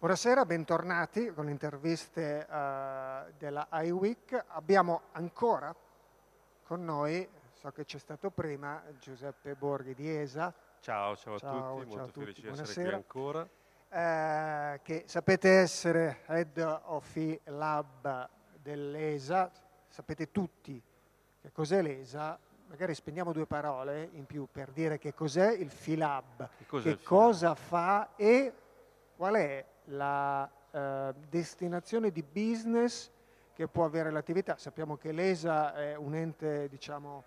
Buonasera, bentornati con le interviste uh, della iWeek. Abbiamo ancora con noi, so che c'è stato prima, Giuseppe Borghi di ESA. Ciao, ciao, ciao a tutti, ciao molto felice di essere qui ancora. Eh, che sapete essere Head of e Lab dell'ESA, sapete tutti che cos'è l'ESA, magari spendiamo due parole in più per dire che cos'è il FILAB, che, che cosa fa e qual è la eh, destinazione di business che può avere l'attività. Sappiamo che l'ESA è un ente, diciamo,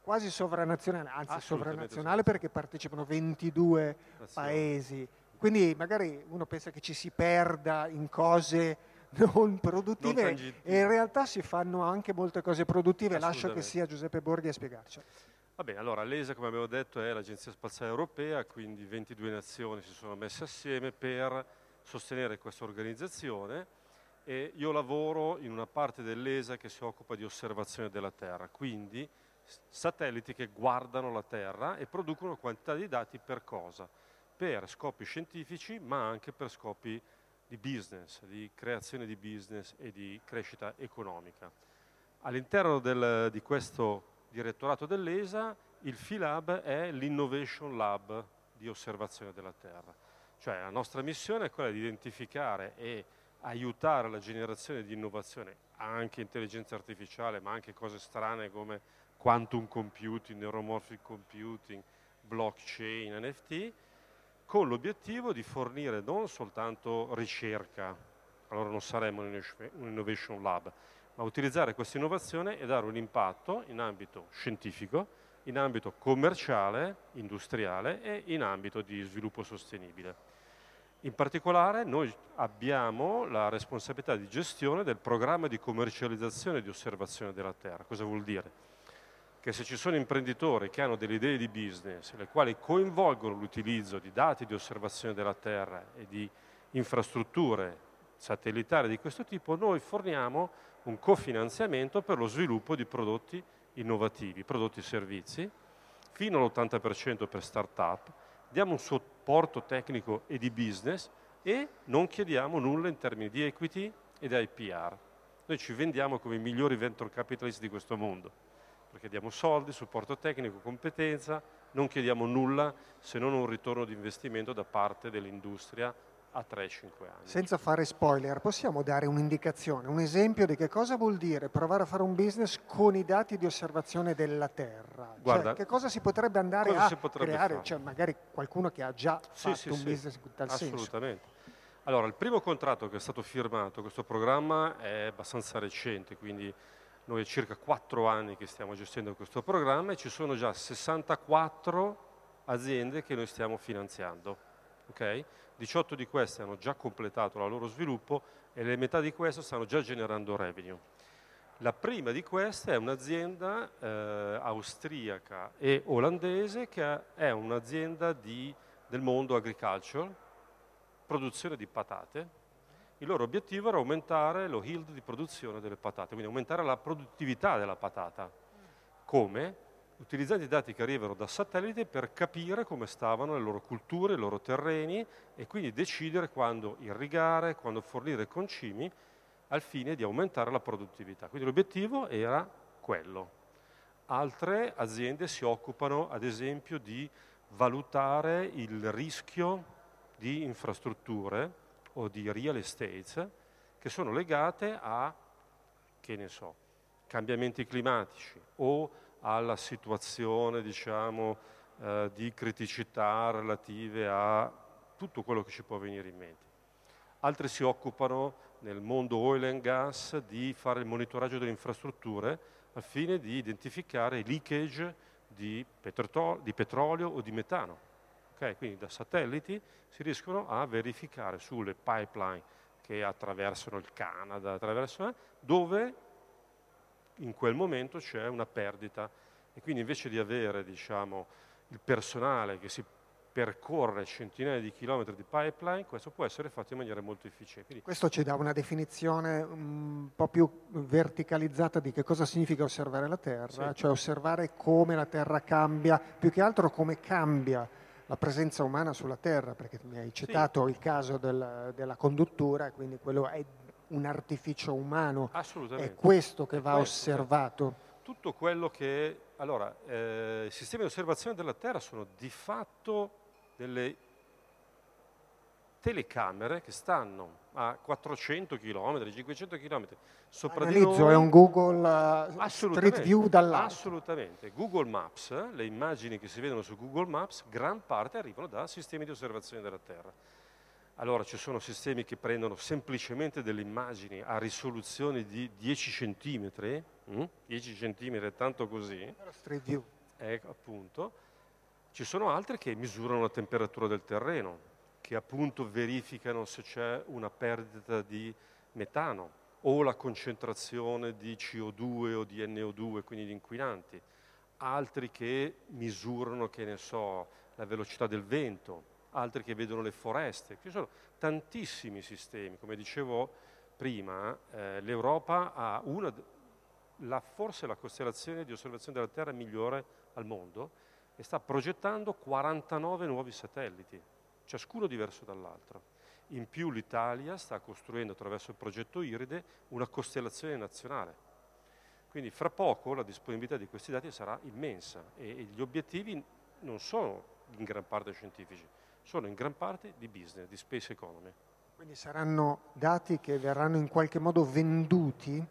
quasi sovranazionale, anzi sovranazionale perché partecipano 22 paesi. Quindi magari uno pensa che ci si perda in cose non produttive non e in realtà si fanno anche molte cose produttive. Lascio che sia Giuseppe Borghi a spiegarci. Va bene, allora l'ESA come abbiamo detto è l'Agenzia Spaziale Europea, quindi 22 nazioni si sono messe assieme per sostenere questa organizzazione e io lavoro in una parte dell'ESA che si occupa di osservazione della Terra, quindi satelliti che guardano la Terra e producono quantità di dati per cosa? Per scopi scientifici ma anche per scopi di business, di creazione di business e di crescita economica. All'interno di questo direttorato dell'ESA il FILAB è l'Innovation Lab di osservazione della Terra. Cioè la nostra missione è quella di identificare e aiutare la generazione di innovazione, anche intelligenza artificiale, ma anche cose strane come quantum computing, neuromorphic computing, blockchain, NFT, con l'obiettivo di fornire non soltanto ricerca, allora non saremmo un innovation lab, ma utilizzare questa innovazione e dare un impatto in ambito scientifico, in ambito commerciale, industriale e in ambito di sviluppo sostenibile. In particolare noi abbiamo la responsabilità di gestione del programma di commercializzazione di osservazione della Terra. Cosa vuol dire? Che se ci sono imprenditori che hanno delle idee di business, le quali coinvolgono l'utilizzo di dati di osservazione della Terra e di infrastrutture satellitari di questo tipo, noi forniamo un cofinanziamento per lo sviluppo di prodotti innovativi, prodotti e servizi, fino all'80% per start-up, diamo un supporto tecnico e di business e non chiediamo nulla in termini di equity e di IPR. Noi ci vendiamo come i migliori venture capitalist di questo mondo, perché diamo soldi, supporto tecnico, competenza, non chiediamo nulla se non un ritorno di investimento da parte dell'industria a 3-5 anni. Senza fare spoiler, possiamo dare un'indicazione, un esempio di che cosa vuol dire provare a fare un business con i dati di osservazione della Terra? Cioè, Guarda, cioè, che cosa si potrebbe andare a potrebbe creare? Cioè, magari qualcuno che ha già sì, fatto sì, un sì, business in tal assolutamente. senso. Allora, il primo contratto che è stato firmato, questo programma è abbastanza recente, quindi noi è circa 4 anni che stiamo gestendo questo programma e ci sono già 64 aziende che noi stiamo finanziando. Okay? 18 di queste hanno già completato il loro sviluppo e le metà di queste stanno già generando revenue. La prima di queste è un'azienda eh, austriaca e olandese che è un'azienda di, del mondo agriculture, produzione di patate. Il loro obiettivo era aumentare lo yield di produzione delle patate, quindi aumentare la produttività della patata. Come? Utilizzando i dati che arrivano da satellite per capire come stavano le loro culture, i loro terreni e quindi decidere quando irrigare, quando fornire concimi al fine di aumentare la produttività. Quindi l'obiettivo era quello. Altre aziende si occupano ad esempio di valutare il rischio di infrastrutture o di real estate che sono legate a, che ne so, cambiamenti climatici o alla situazione diciamo, eh, di criticità relative a tutto quello che ci può venire in mente. Altri si occupano nel mondo oil and gas di fare il monitoraggio delle infrastrutture al fine di identificare i leakage di, petro- di petrolio o di metano. Okay? Quindi da satelliti si riescono a verificare sulle pipeline che attraversano il Canada, attraversano, dove in quel momento c'è una perdita e quindi invece di avere diciamo, il personale che si percorre centinaia di chilometri di pipeline, questo può essere fatto in maniera molto efficiente. Quindi questo ci dà una definizione un po' più verticalizzata di che cosa significa osservare la Terra, sì. cioè osservare come la Terra cambia, più che altro come cambia la presenza umana sulla Terra, perché mi hai citato sì. il caso del, della conduttura, quindi quello è un artificio umano. È questo che va questo, osservato. Tutto quello che... Allora, eh, i sistemi di osservazione della Terra sono di fatto delle telecamere che stanno a 400 km, 500 km sopra Analizzo, di noi. è un Google uh, Street View dall'alto. Assolutamente. Google Maps, le immagini che si vedono su Google Maps, gran parte arrivano da sistemi di osservazione della Terra. Allora ci sono sistemi che prendono semplicemente delle immagini a risoluzione di 10 cm, hm? 10 cm è tanto così. Street View. Ecco, appunto. Ci sono altri che misurano la temperatura del terreno, che appunto verificano se c'è una perdita di metano o la concentrazione di CO2 o di NO2, quindi di inquinanti, altri che misurano, che ne so, la velocità del vento, altri che vedono le foreste. Ci sono tantissimi sistemi, come dicevo prima, eh, l'Europa ha una, la, forse la costellazione di osservazione della Terra migliore al mondo e sta progettando 49 nuovi satelliti ciascuno diverso dall'altro. In più l'Italia sta costruendo attraverso il progetto Iride una costellazione nazionale. Quindi fra poco la disponibilità di questi dati sarà immensa e gli obiettivi non sono in gran parte scientifici, sono in gran parte di business, di space economy. Quindi saranno dati che verranno in qualche modo venduti?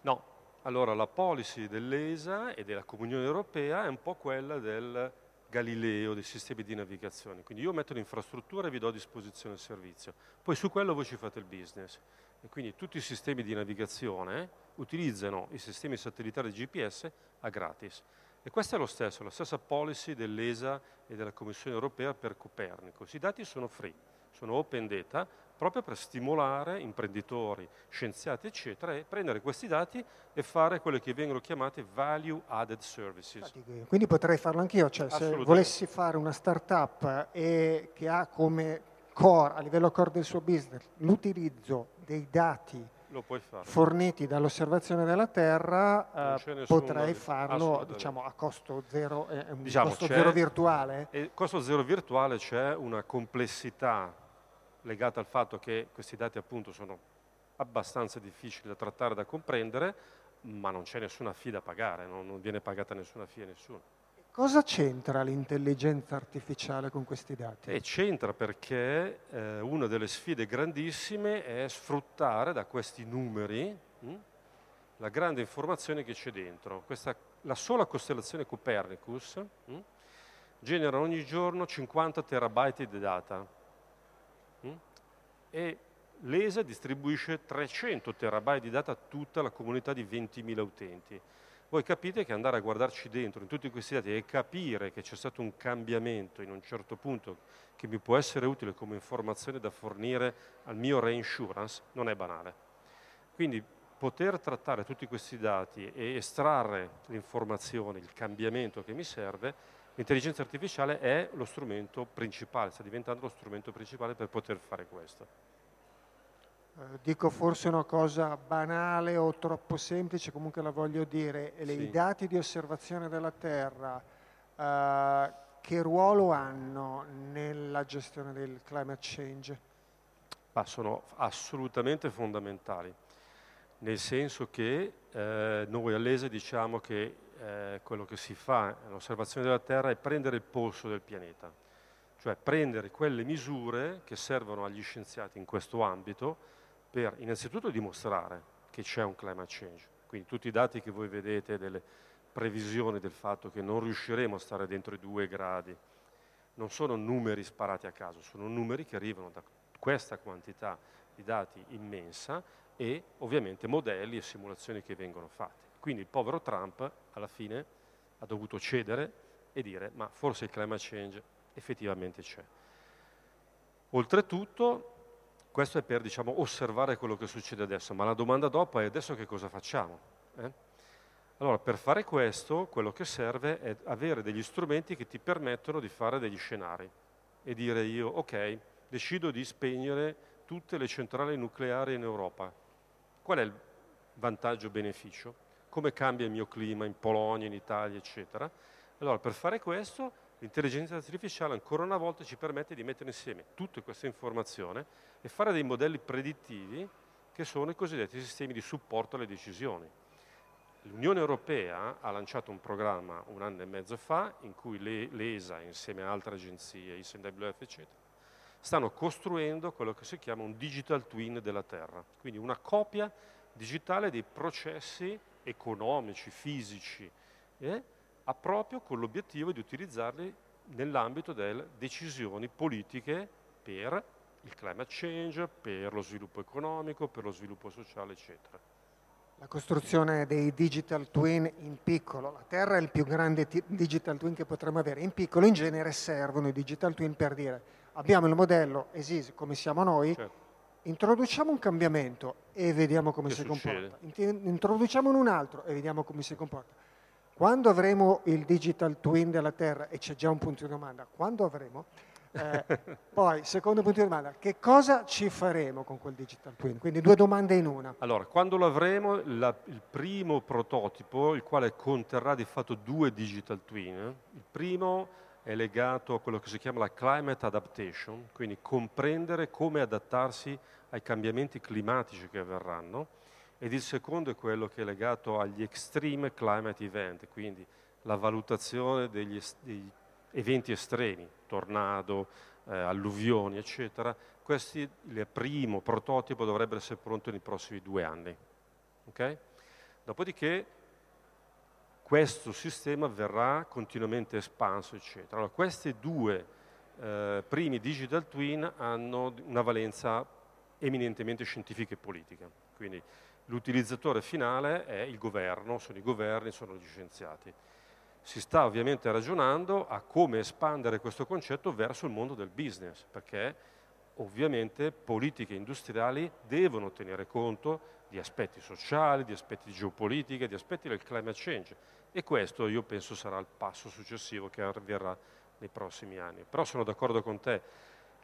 No, allora la policy dell'ESA e della Comunione Europea è un po' quella del Galileo, dei sistemi di navigazione. Quindi io metto l'infrastruttura e vi do a disposizione il servizio. Poi su quello voi ci fate il business. E quindi tutti i sistemi di navigazione utilizzano i sistemi satellitari GPS a gratis. E questo è lo stesso, la stessa policy dell'ESA e della Commissione europea per Copernicus. I dati sono free, sono open data, proprio per stimolare imprenditori, scienziati, eccetera, e prendere questi dati e fare quelle che vengono chiamate value added services. Quindi potrei farlo anch'io, cioè se volessi fare una startup e che ha come core, a livello core del suo business, l'utilizzo dei dati forniti dall'osservazione della Terra, eh, potrei farlo diciamo, a costo zero, eh, diciamo, costo zero virtuale. E costo zero virtuale c'è una complessità legata al fatto che questi dati appunto sono abbastanza difficili da trattare, da comprendere, ma non c'è nessuna fee da pagare, no? non viene pagata nessuna fee a nessuno. Cosa c'entra l'intelligenza artificiale con questi dati? E c'entra perché eh, una delle sfide grandissime è sfruttare da questi numeri mh, hm, la grande informazione che c'è dentro. Questa, la sola costellazione Copernicus mh, hm, genera ogni giorno 50 terabyte di data Mm? e l'ESA distribuisce 300 terabyte di data a tutta la comunità di 20.000 utenti. Voi capite che andare a guardarci dentro in tutti questi dati e capire che c'è stato un cambiamento in un certo punto che mi può essere utile come informazione da fornire al mio reinsurance non è banale. Quindi poter trattare tutti questi dati e estrarre l'informazione, il cambiamento che mi serve, L'intelligenza artificiale è lo strumento principale, sta diventando lo strumento principale per poter fare questo. Eh, dico forse una cosa banale o troppo semplice, comunque la voglio dire. Sì. I dati di osservazione della Terra, eh, che ruolo hanno nella gestione del climate change? Ma sono assolutamente fondamentali, nel senso che eh, noi all'ESE diciamo che eh, quello che si fa nell'osservazione della Terra è prendere il polso del pianeta, cioè prendere quelle misure che servono agli scienziati in questo ambito per innanzitutto dimostrare che c'è un climate change. Quindi tutti i dati che voi vedete delle previsioni del fatto che non riusciremo a stare dentro i due gradi non sono numeri sparati a caso, sono numeri che arrivano da questa quantità di dati immensa e ovviamente modelli e simulazioni che vengono fatte. Quindi il povero Trump alla fine ha dovuto cedere e dire ma forse il climate change effettivamente c'è. Oltretutto, questo è per diciamo, osservare quello che succede adesso, ma la domanda dopo è adesso che cosa facciamo? Eh? Allora, per fare questo, quello che serve è avere degli strumenti che ti permettono di fare degli scenari e dire io, ok, decido di spegnere tutte le centrali nucleari in Europa. Qual è il vantaggio-beneficio? come cambia il mio clima in Polonia, in Italia, eccetera. Allora, per fare questo L'intelligenza artificiale ancora una volta ci permette di mettere insieme tutta questa informazione e fare dei modelli predittivi che sono i cosiddetti sistemi di supporto alle decisioni. L'Unione Europea ha lanciato un programma un anno e mezzo fa in cui l'ESA insieme a altre agenzie, ISNWF eccetera, stanno costruendo quello che si chiama un digital twin della Terra, quindi una copia digitale dei processi economici, fisici, eh, a proprio con l'obiettivo di utilizzarli nell'ambito delle decisioni politiche per il climate change, per lo sviluppo economico, per lo sviluppo sociale, eccetera. La costruzione dei digital twin in piccolo, la Terra è il più grande digital twin che potremmo avere, in piccolo in genere servono i digital twin per dire abbiamo il modello esiste come siamo noi, certo. introduciamo un cambiamento e vediamo come che si succede? comporta, introduciamone un altro e vediamo come si comporta. Quando avremo il digital twin della Terra, e c'è già un punto di domanda, quando avremo, eh, poi, secondo punto di domanda, che cosa ci faremo con quel digital twin? Quindi due domande in una. Allora, quando lo avremo, la, il primo prototipo, il quale conterrà di fatto due digital twin, il primo è legato a quello che si chiama la climate adaptation, quindi comprendere come adattarsi ai cambiamenti climatici che avverranno, ed il secondo è quello che è legato agli extreme climate event, quindi la valutazione degli, degli eventi estremi, tornado, eh, alluvioni, eccetera. Questo, il primo prototipo dovrebbe essere pronto nei prossimi due anni. Okay? Dopodiché questo sistema verrà continuamente espanso, eccetera. Allora, questi due eh, primi digital twin hanno una valenza eminentemente scientifica e politica, quindi l'utilizzatore finale è il governo, sono i governi, sono gli scienziati. Si sta ovviamente ragionando a come espandere questo concetto verso il mondo del business, perché ovviamente politiche industriali devono tenere conto di aspetti sociali, di aspetti di geopolitica, di aspetti del climate change e questo io penso sarà il passo successivo che avverrà nei prossimi anni. Però sono d'accordo con te,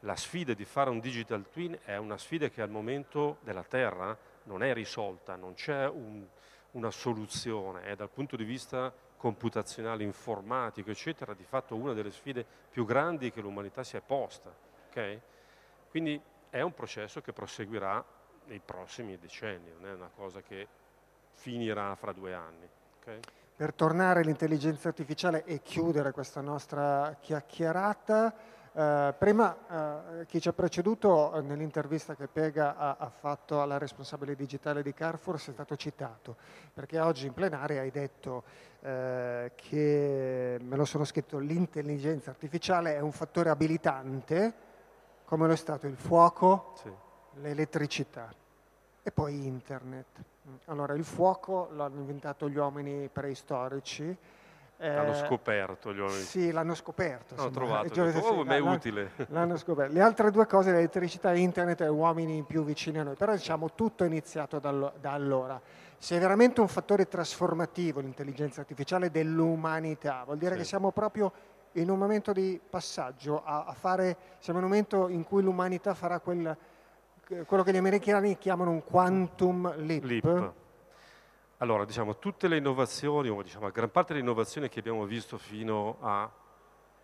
la sfida di fare un digital twin è una sfida che al momento della Terra non è risolta, non c'è un, una soluzione, è dal punto di vista computazionale, informatico, eccetera, di fatto una delle sfide più grandi che l'umanità si è posta. Okay? Quindi è un processo che proseguirà nei prossimi decenni, non è una cosa che finirà fra due anni. Okay? Per tornare all'intelligenza artificiale e chiudere questa nostra chiacchierata, eh, prima eh, chi ci ha preceduto eh, nell'intervista che Pega ha, ha, fatto alla responsabile digitale di Carrefour è stato citato, perché oggi in plenaria hai detto eh, che, me lo sono scritto, l'intelligenza artificiale è un fattore abilitante, come lo è stato il fuoco, sì. l'elettricità e poi internet. Allora, il fuoco l'hanno inventato gli uomini preistorici. L'hanno eh, scoperto gli uomini. Sì, l'hanno scoperto. L'hanno trovato, detto, oh, ma è utile. L'hanno scoperto. Le altre due cose, l'elettricità e internet, e uomini più vicini a noi. Però diciamo tutto è iniziato da, da allora. Se è veramente un fattore trasformativo l'intelligenza artificiale dell'umanità, vuol dire sì. che siamo proprio in un momento di passaggio a, a fare, siamo in un momento in cui l'umanità farà quel quello che gli americani chiamano un quantum leap. leap. Allora, diciamo, tutte le innovazioni, o diciamo, gran parte delle innovazioni che abbiamo visto fino a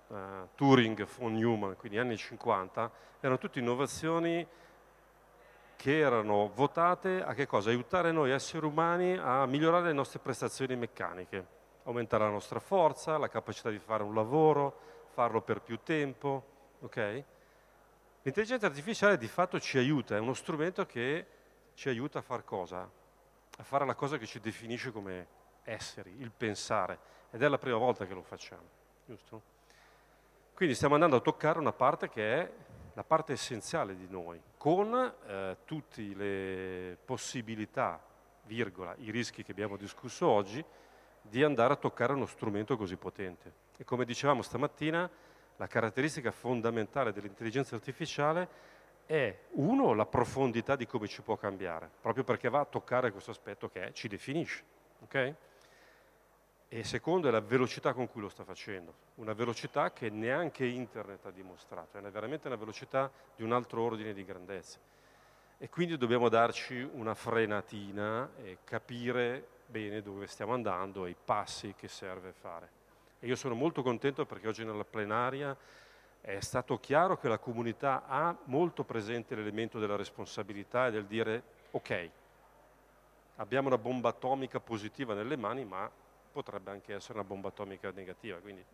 uh, Turing von Neumann, quindi anni 50, erano tutte innovazioni che erano votate a che cosa? Aiutare noi esseri umani a migliorare le nostre prestazioni meccaniche, aumentare la nostra forza, la capacità di fare un lavoro, farlo per più tempo, ok? L'intelligenza artificiale di fatto ci aiuta, è uno strumento che ci aiuta a fare cosa? A fare la cosa che ci definisce come esseri, il pensare. Ed è la prima volta che lo facciamo, giusto? Quindi stiamo andando a toccare una parte che è la parte essenziale di noi, con eh, tutte le possibilità, virgola, i rischi che abbiamo discusso oggi, di andare a toccare uno strumento così potente. E come dicevamo stamattina, la caratteristica fondamentale dell'intelligenza artificiale è, uno, la profondità di come ci può cambiare, proprio perché va a toccare questo aspetto che è, ci definisce. Okay? E secondo è la velocità con cui lo sta facendo, una velocità che neanche internet ha dimostrato, è veramente una velocità di un altro ordine di grandezza. E quindi dobbiamo darci una frenatina e capire bene dove stiamo andando e i passi che serve fare. E io sono molto contento perché oggi nella plenaria è stato chiaro che la comunità ha molto presente l'elemento della responsabilità e del dire ok, abbiamo una bomba atomica positiva nelle mani, ma potrebbe anche essere una bomba atomica negativa. Quindi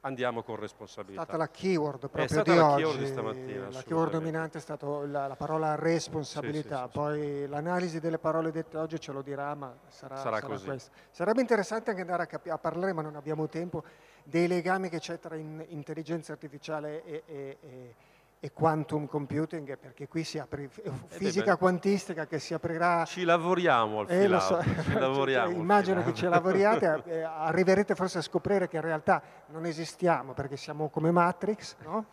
andiamo con responsabilità. È stata la keyword proprio è stata di la oggi. keyword di stamattina. La keyword dominante è stata la, la, parola responsabilità. Sì, sì, sì, Poi l'analisi delle parole dette oggi ce lo dirà, ma sarà, sarà, sarà questo. Sarebbe interessante anche andare a, capi- a, parlare, ma non abbiamo tempo, dei legami che c'è tra in- intelligenza artificiale e, e, e e quantum computing, perché qui si apre eh, fisica beh, quantistica che si aprirà. Ci lavoriamo al eh, so. ci lavoriamo Immagino che ci lavoriate, eh, arriverete forse a scoprire che in realtà non esistiamo perché siamo come Matrix, no?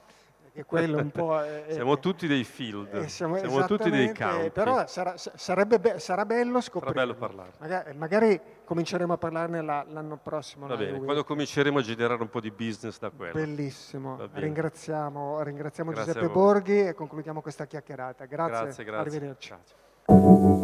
Che quello un po'... È, siamo tutti dei field, eh, siamo, siamo tutti dei campi. Però sarà, sarebbe, sarà bello scoprire. Sarà bello parlare. Magari, magari cominceremo a parlarne la, l'anno prossimo. Va bene, quando cominceremo a generare un po' di business da quello. Bellissimo. Ringraziamo, ringraziamo Giuseppe Borghi e concludiamo questa chiacchierata. Grazie, grazie, grazie. arrivederci. Grazie.